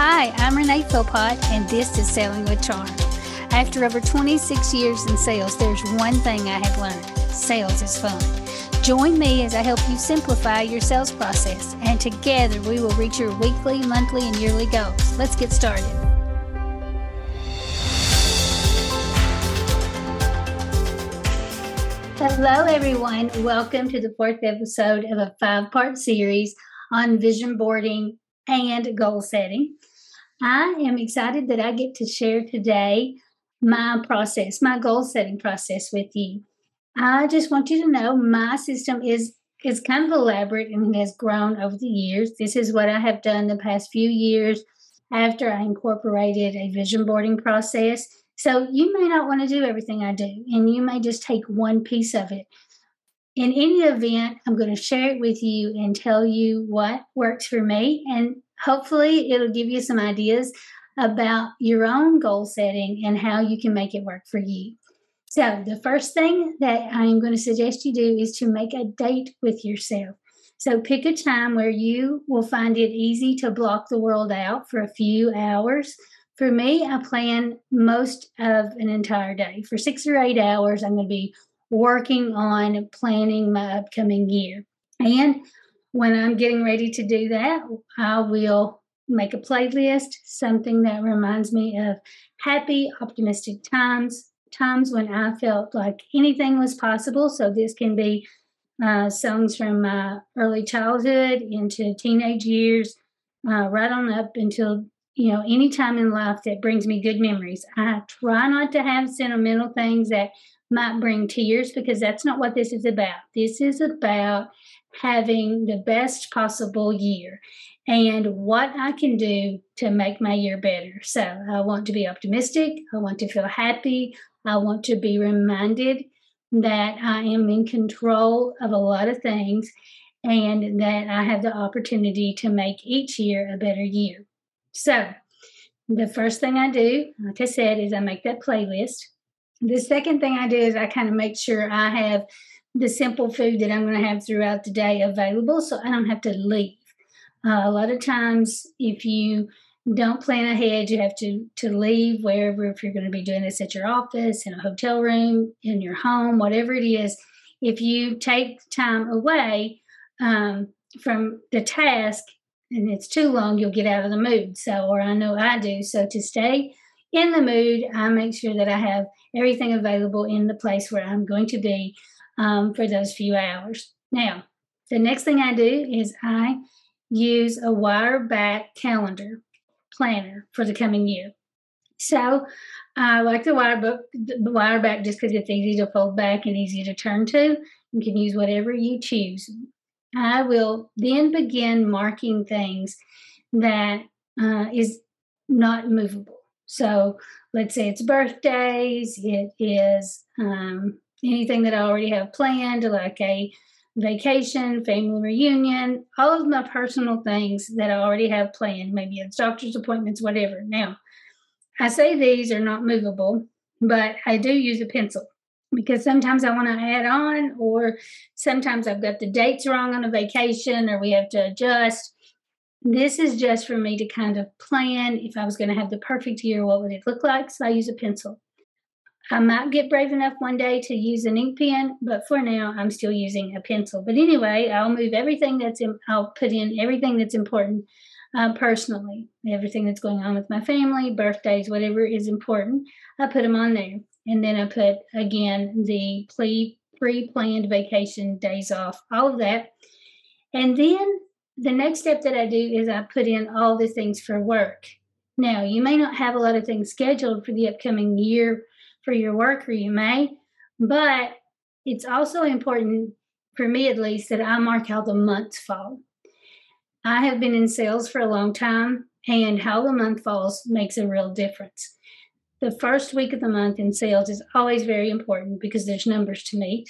Hi, I'm Renee Philpott, and this is Selling with Charm. After over 26 years in sales, there's one thing I have learned sales is fun. Join me as I help you simplify your sales process, and together we will reach your weekly, monthly, and yearly goals. Let's get started. Hello, everyone. Welcome to the fourth episode of a five part series on vision boarding and goal setting. I am excited that I get to share today my process, my goal setting process with you. I just want you to know my system is is kind of elaborate and has grown over the years. This is what I have done the past few years after I incorporated a vision boarding process. So you may not want to do everything I do, and you may just take one piece of it. In any event, I'm going to share it with you and tell you what works for me, and hopefully, it'll give you some ideas about your own goal setting and how you can make it work for you. So, the first thing that I'm going to suggest you do is to make a date with yourself. So, pick a time where you will find it easy to block the world out for a few hours. For me, I plan most of an entire day. For six or eight hours, I'm going to be working on planning my upcoming year. And when I'm getting ready to do that, I will make a playlist, something that reminds me of happy, optimistic times, times when I felt like anything was possible. So this can be uh, songs from my early childhood into teenage years, uh, right on up until you know any time in life that brings me good memories. I try not to have sentimental things that might bring tears because that's not what this is about. This is about having the best possible year and what I can do to make my year better. So I want to be optimistic. I want to feel happy. I want to be reminded that I am in control of a lot of things and that I have the opportunity to make each year a better year. So, the first thing I do, like I said, is I make that playlist. The second thing I do is I kind of make sure I have the simple food that I'm going to have throughout the day available so I don't have to leave. Uh, a lot of times, if you don't plan ahead, you have to to leave wherever if you're going to be doing this at your office, in a hotel room, in your home, whatever it is. If you take time away um, from the task and it's too long, you'll get out of the mood. So, or I know I do. So to stay in the mood, I make sure that I have everything available in the place where I'm going to be um, for those few hours. Now, the next thing I do is I use a wire back calendar planner for the coming year. So I like the wire book, the wire back just because it's easy to fold back and easy to turn to. You can use whatever you choose. I will then begin marking things that uh, is not movable. So let's say it's birthdays, it is um, anything that I already have planned, like a vacation, family reunion, all of my personal things that I already have planned, maybe it's doctor's appointments, whatever. Now, I say these are not movable, but I do use a pencil because sometimes I want to add on, or sometimes I've got the dates wrong on a vacation, or we have to adjust. This is just for me to kind of plan if I was going to have the perfect year, what would it look like? So I use a pencil. I might get brave enough one day to use an ink pen, but for now, I'm still using a pencil. But anyway, I'll move everything that's in, I'll put in everything that's important uh, personally, everything that's going on with my family, birthdays, whatever is important. I put them on there. And then I put, again, the pre planned vacation days off, all of that. And then the next step that I do is I put in all the things for work. Now, you may not have a lot of things scheduled for the upcoming year for your work, or you may, but it's also important, for me at least, that I mark how the months fall. I have been in sales for a long time, and how the month falls makes a real difference. The first week of the month in sales is always very important because there's numbers to meet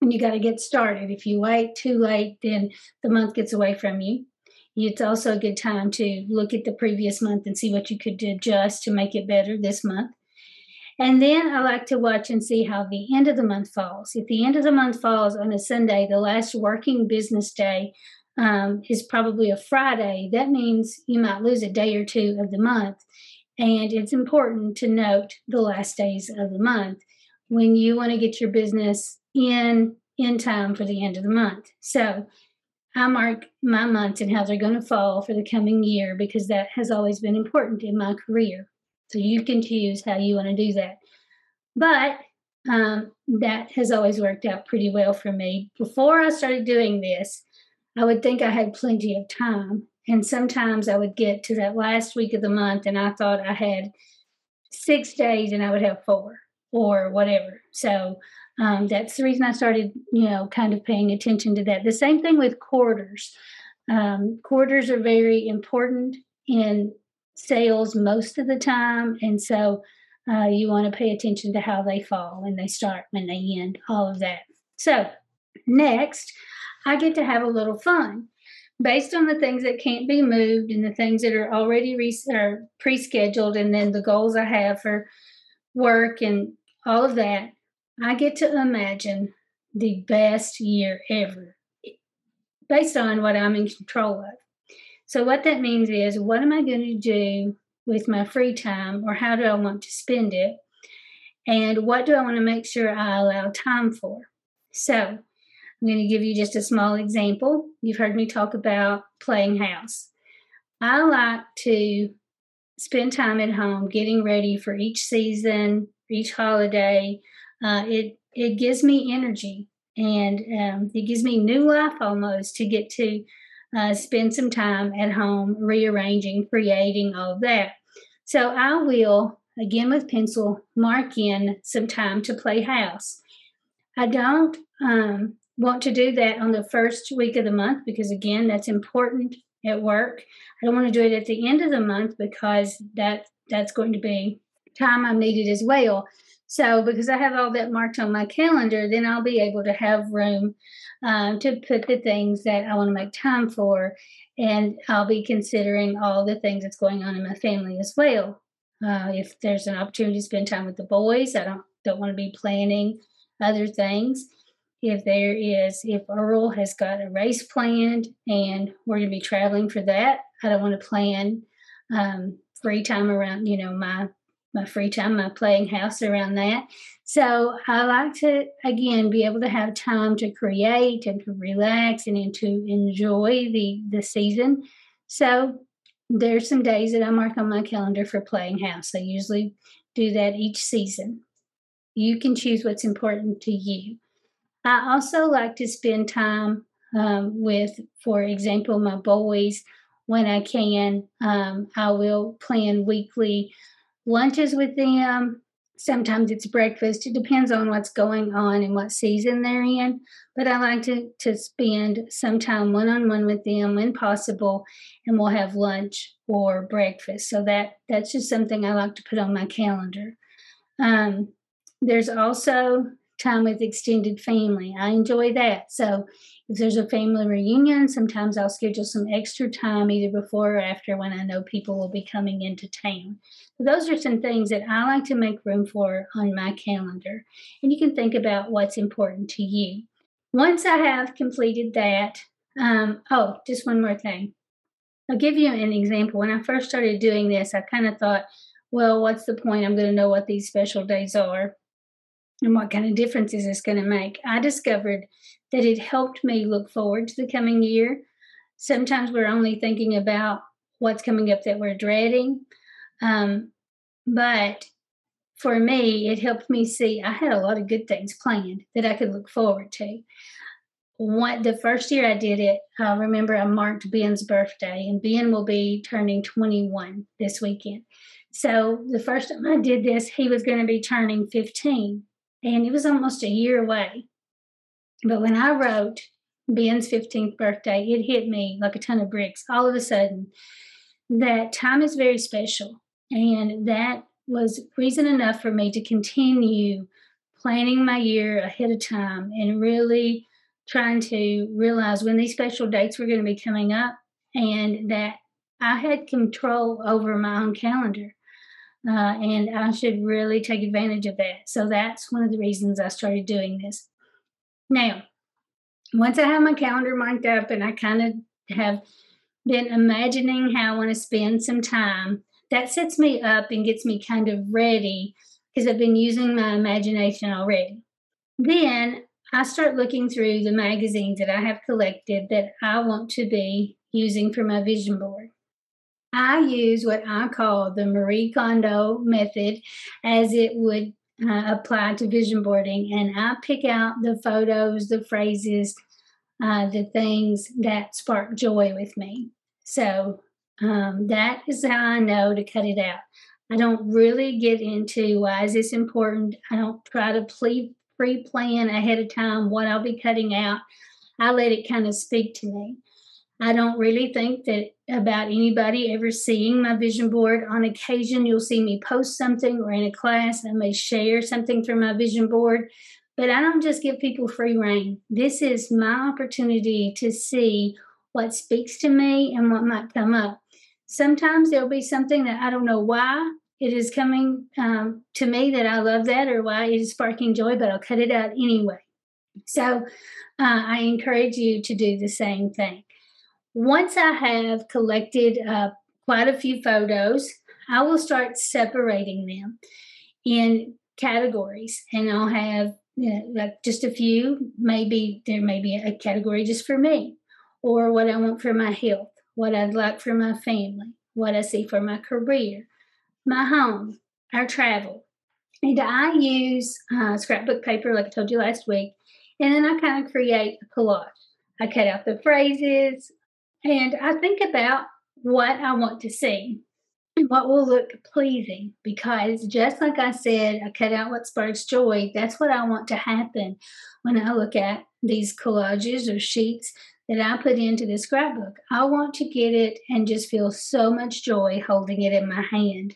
and you got to get started. If you wait too late, then the month gets away from you. It's also a good time to look at the previous month and see what you could adjust to make it better this month. And then I like to watch and see how the end of the month falls. If the end of the month falls on a Sunday, the last working business day um, is probably a Friday, that means you might lose a day or two of the month. And it's important to note the last days of the month when you want to get your business in in time for the end of the month. So I mark my months and how they're going to fall for the coming year because that has always been important in my career. So you can choose how you want to do that. But um, that has always worked out pretty well for me. Before I started doing this, I would think I had plenty of time. And sometimes I would get to that last week of the month and I thought I had six days and I would have four or whatever. So um, that's the reason I started, you know, kind of paying attention to that. The same thing with quarters. Um, quarters are very important in sales most of the time, and so uh, you want to pay attention to how they fall when they start, when they end, all of that. So next, I get to have a little fun based on the things that can't be moved and the things that are already re- are pre-scheduled and then the goals i have for work and all of that I get to imagine the best year ever based on what I'm in control of. So, what that means is, what am I going to do with my free time, or how do I want to spend it? And what do I want to make sure I allow time for? So, I'm going to give you just a small example. You've heard me talk about playing house. I like to spend time at home getting ready for each season, each holiday, uh, it it gives me energy and um, it gives me new life almost to get to uh, spend some time at home rearranging, creating all that. So I will again with pencil mark in some time to play house. I don't um, want to do that on the first week of the month because again that's important at work. I don't want to do it at the end of the month because that that's going to be time I'm needed as well. So, because I have all that marked on my calendar, then I'll be able to have room um, to put the things that I want to make time for. And I'll be considering all the things that's going on in my family as well. Uh, if there's an opportunity to spend time with the boys, I don't don't want to be planning other things. If there is, if Earl has got a race planned and we're going to be traveling for that, I don't want to plan um, free time around, you know, my my free time, my playing house around that. So I like to again be able to have time to create and to relax and to enjoy the the season. So there's some days that I mark on my calendar for playing house. I usually do that each season. You can choose what's important to you. I also like to spend time um, with, for example, my boys when I can. Um, I will plan weekly lunches with them. Sometimes it's breakfast. It depends on what's going on and what season they're in. But I like to, to spend some time one on one with them when possible, and we'll have lunch or breakfast. So that that's just something I like to put on my calendar. Um, there's also time with extended family. I enjoy that. So if there's a family reunion, sometimes I'll schedule some extra time either before or after when I know people will be coming into town. So those are some things that I like to make room for on my calendar. And you can think about what's important to you. Once I have completed that, um, oh, just one more thing. I'll give you an example. When I first started doing this, I kind of thought, well, what's the point? I'm going to know what these special days are and what kind of difference is this going to make. I discovered that it helped me look forward to the coming year. Sometimes we're only thinking about what's coming up that we're dreading. Um, but for me, it helped me see I had a lot of good things planned that I could look forward to. What the first year I did it, I remember I marked Ben's birthday, and Ben will be turning 21 this weekend. So the first time I did this, he was going to be turning 15, and it was almost a year away. But when I wrote Ben's 15th birthday, it hit me like a ton of bricks all of a sudden that time is very special. And that was reason enough for me to continue planning my year ahead of time and really trying to realize when these special dates were going to be coming up and that I had control over my own calendar. Uh, and I should really take advantage of that. So that's one of the reasons I started doing this. Now, once I have my calendar marked up and I kind of have been imagining how I want to spend some time, that sets me up and gets me kind of ready because I've been using my imagination already. Then I start looking through the magazines that I have collected that I want to be using for my vision board. I use what I call the Marie Kondo method as it would uh, apply to vision boarding, and I pick out the photos, the phrases, uh, the things that spark joy with me. So um, that is how I know to cut it out. I don't really get into why is this important. I don't try to pre plan ahead of time what I'll be cutting out. I let it kind of speak to me. I don't really think that about anybody ever seeing my vision board. On occasion, you'll see me post something or in a class, I may share something through my vision board, but I don't just give people free rein. This is my opportunity to see what speaks to me and what might come up. Sometimes there'll be something that I don't know why it is coming um, to me that I love that or why it is sparking joy, but I'll cut it out anyway. So uh, I encourage you to do the same thing. Once I have collected uh, quite a few photos, I will start separating them in categories and I'll have you know, like just a few. Maybe there may be a category just for me or what I want for my health, what I'd like for my family, what I see for my career, my home, our travel. And I use uh, scrapbook paper, like I told you last week, and then I kind of create a collage. I cut out the phrases, and I think about what I want to see what will look pleasing because just like I said, I cut out what sparks joy. That's what I want to happen when I look at these collages or sheets that I put into the scrapbook. I want to get it and just feel so much joy holding it in my hand.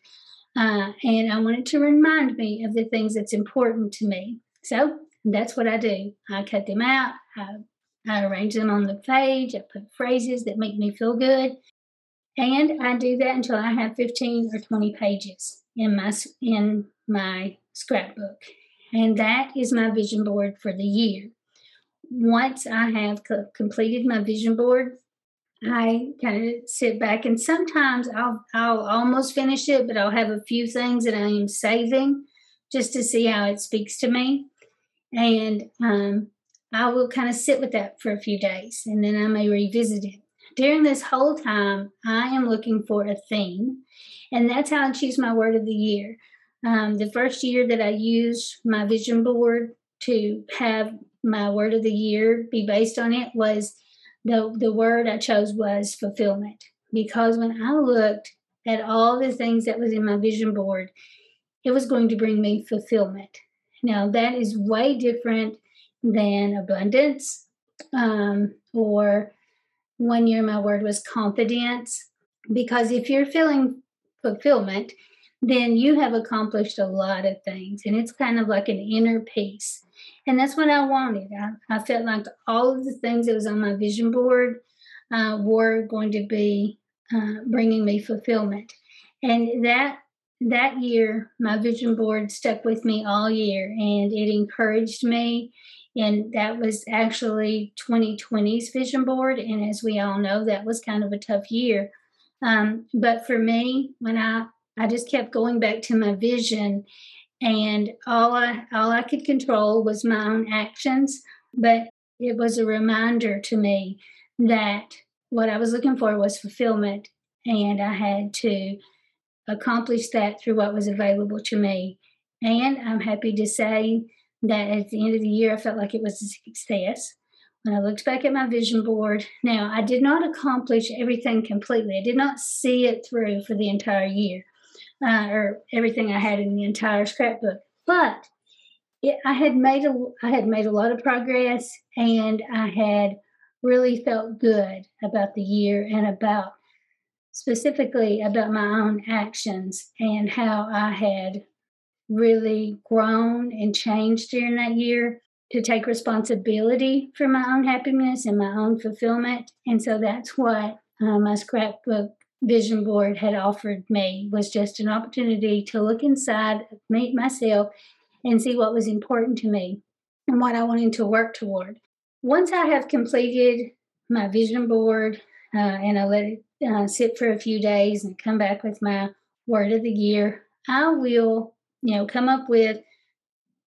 Uh, and I want it to remind me of the things that's important to me. So that's what I do. I cut them out. I I arrange them on the page. I put phrases that make me feel good. And I do that until I have 15 or 20 pages in my in my scrapbook. And that is my vision board for the year. Once I have co- completed my vision board, I kind of sit back and sometimes I'll I'll almost finish it, but I'll have a few things that I am saving just to see how it speaks to me. And um, I will kind of sit with that for a few days and then I may revisit it. During this whole time, I am looking for a theme, and that's how I choose my word of the year. Um, the first year that I used my vision board to have my word of the year be based on it was the, the word I chose was fulfillment. Because when I looked at all the things that was in my vision board, it was going to bring me fulfillment. Now, that is way different than abundance. Um, or one year, my word was confidence. Because if you're feeling fulfillment, then you have accomplished a lot of things. And it's kind of like an inner peace. And that's what I wanted. I, I felt like all of the things that was on my vision board uh, were going to be uh, bringing me fulfillment. And that that year, my vision board stuck with me all year and it encouraged me and that was actually 2020's vision board. And as we all know, that was kind of a tough year. Um, but for me, when I I just kept going back to my vision, and all I all I could control was my own actions. But it was a reminder to me that what I was looking for was fulfillment, and I had to accomplish that through what was available to me. And I'm happy to say that at the end of the year, I felt like it was a success. When I looked back at my vision board, now I did not accomplish everything completely. I did not see it through for the entire year uh, or everything I had in the entire scrapbook, but it, I had made a I had made a lot of progress, and I had really felt good about the year and about specifically about my own actions and how I had really grown and changed during that year to take responsibility for my own happiness and my own fulfillment. And so that's what uh, my scrapbook vision board had offered me was just an opportunity to look inside, meet myself, and see what was important to me and what I wanted to work toward. Once I have completed my vision board uh, and I let it uh, sit for a few days and come back with my word of the year, I will, you know, come up with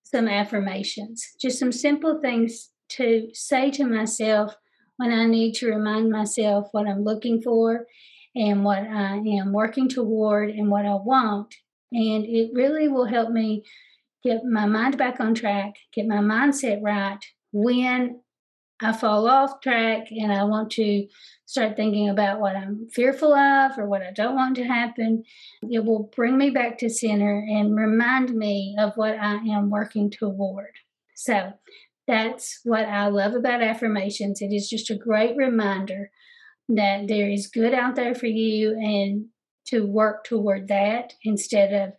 some affirmations, just some simple things to say to myself when I need to remind myself what I'm looking for and what I am working toward and what I want. And it really will help me get my mind back on track, get my mindset right when I fall off track and I want to start thinking about what I'm fearful of or what I don't want to happen. It will bring me back to center and remind me of what I am working toward. So that's what I love about affirmations. It is just a great reminder that there is good out there for you and to work toward that instead of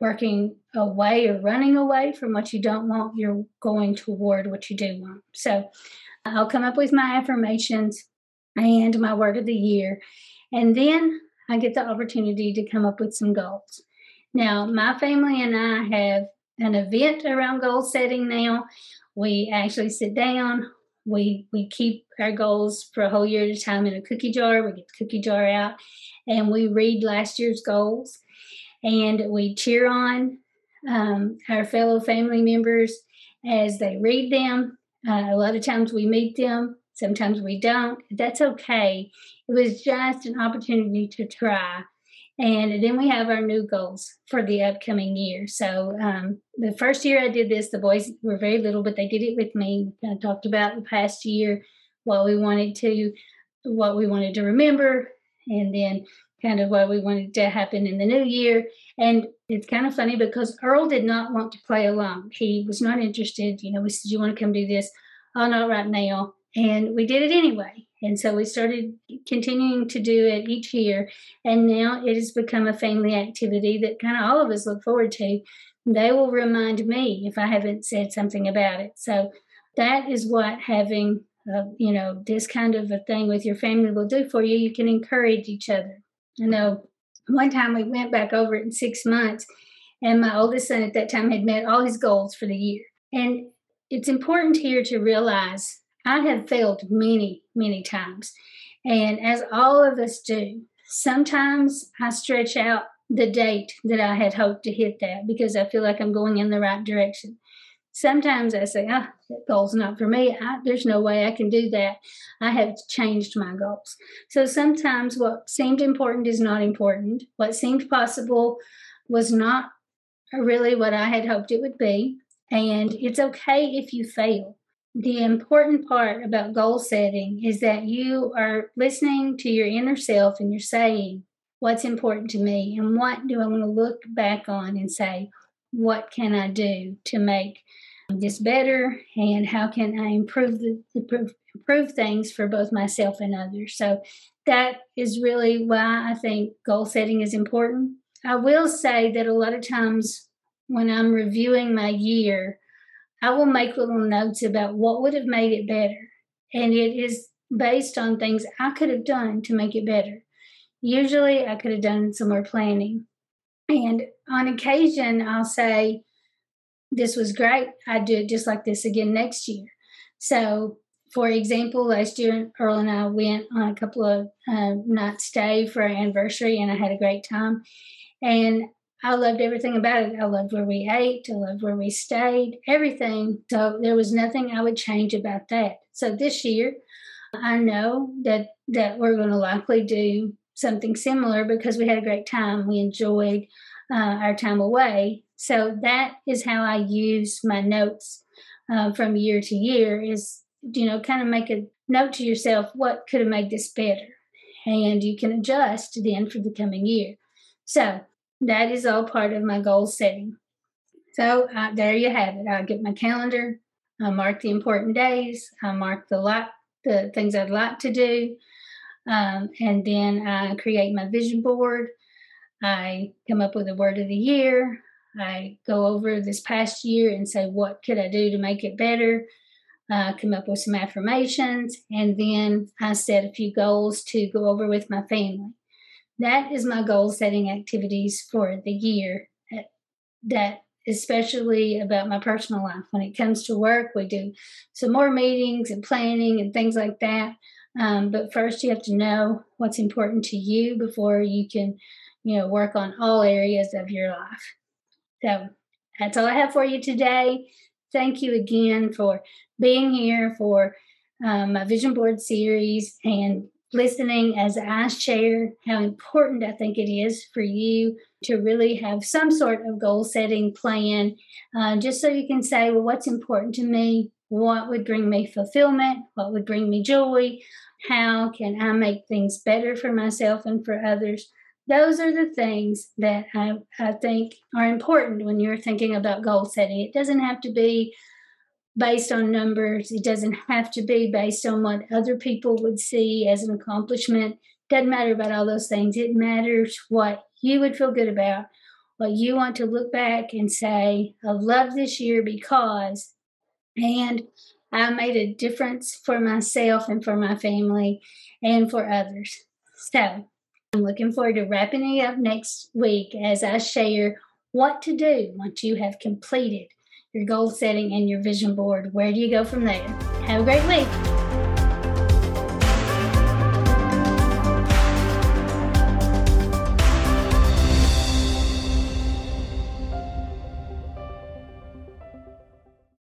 working away or running away from what you don't want, you're going toward what you do want. So I'll come up with my affirmations and my word of the year. And then I get the opportunity to come up with some goals. Now, my family and I have an event around goal setting now. We actually sit down, we we keep our goals for a whole year at a time in a cookie jar. We get the cookie jar out and we read last year's goals and we cheer on um, our fellow family members as they read them. Uh, a lot of times we meet them, sometimes we don't. That's okay. It was just an opportunity to try. And then we have our new goals for the upcoming year. So um, the first year I did this, the boys were very little, but they did it with me. I talked about the past year, what we wanted to, what we wanted to remember, and then kind of what we wanted to happen in the new year. And it's kind of funny because Earl did not want to play along. He was not interested. You know, we said, You want to come do this? Oh, not right now. And we did it anyway. And so we started continuing to do it each year. And now it has become a family activity that kind of all of us look forward to. They will remind me if I haven't said something about it. So that is what having, uh, you know, this kind of a thing with your family will do for you. You can encourage each other. I know one time we went back over it in six months, and my oldest son at that time had met all his goals for the year. And it's important here to realize I have failed many, many times. And as all of us do, sometimes I stretch out the date that I had hoped to hit that because I feel like I'm going in the right direction sometimes I say, ah, that goal's not for me. I, there's no way I can do that. I have changed my goals. So sometimes what seemed important is not important. What seemed possible was not really what I had hoped it would be. And it's okay if you fail. The important part about goal setting is that you are listening to your inner self and you're saying, What's important to me? And what do I want to look back on and say, What can I do to make this better and how can I improve the improve, improve things for both myself and others. So that is really why I think goal setting is important. I will say that a lot of times when I'm reviewing my year, I will make little notes about what would have made it better. And it is based on things I could have done to make it better. Usually I could have done some more planning. And on occasion, I'll say, this was great. I'd do it just like this again next year. So, for example, last year, Earl and I went on a couple of uh, night stay for our anniversary, and I had a great time. And I loved everything about it. I loved where we ate. I loved where we stayed. Everything. So there was nothing I would change about that. So this year, I know that that we're going to likely do something similar because we had a great time. We enjoyed uh, our time away. So that is how I use my notes uh, from year to year. Is you know kind of make a note to yourself what could have made this better, and you can adjust then for the coming year. So that is all part of my goal setting. So uh, there you have it. I get my calendar. I mark the important days. I mark the lot the things I'd like to do. Um, and then I create my vision board. I come up with a word of the year. I go over this past year and say, what could I do to make it better? Uh, come up with some affirmations, and then I set a few goals to go over with my family. That is my goal setting activities for the year. That especially about my personal life. When it comes to work, we do some more meetings and planning and things like that. Um, but first, you have to know what's important to you before you can, you know, work on all areas of your life. So that's all I have for you today. Thank you again for being here for um, my vision board series and listening as I share how important I think it is for you to really have some sort of goal setting plan, uh, just so you can say, well, what's important to me? What would bring me fulfillment? What would bring me joy? How can I make things better for myself and for others? Those are the things that I, I think are important when you're thinking about goal setting. It doesn't have to be based on numbers. It doesn't have to be based on what other people would see as an accomplishment. Doesn't matter about all those things. It matters what you would feel good about, what you want to look back and say, I love this year because, and I made a difference for myself and for my family and for others. So I'm looking forward to wrapping it up next week as I share what to do once you have completed your goal setting and your vision board. Where do you go from there? Have a great week.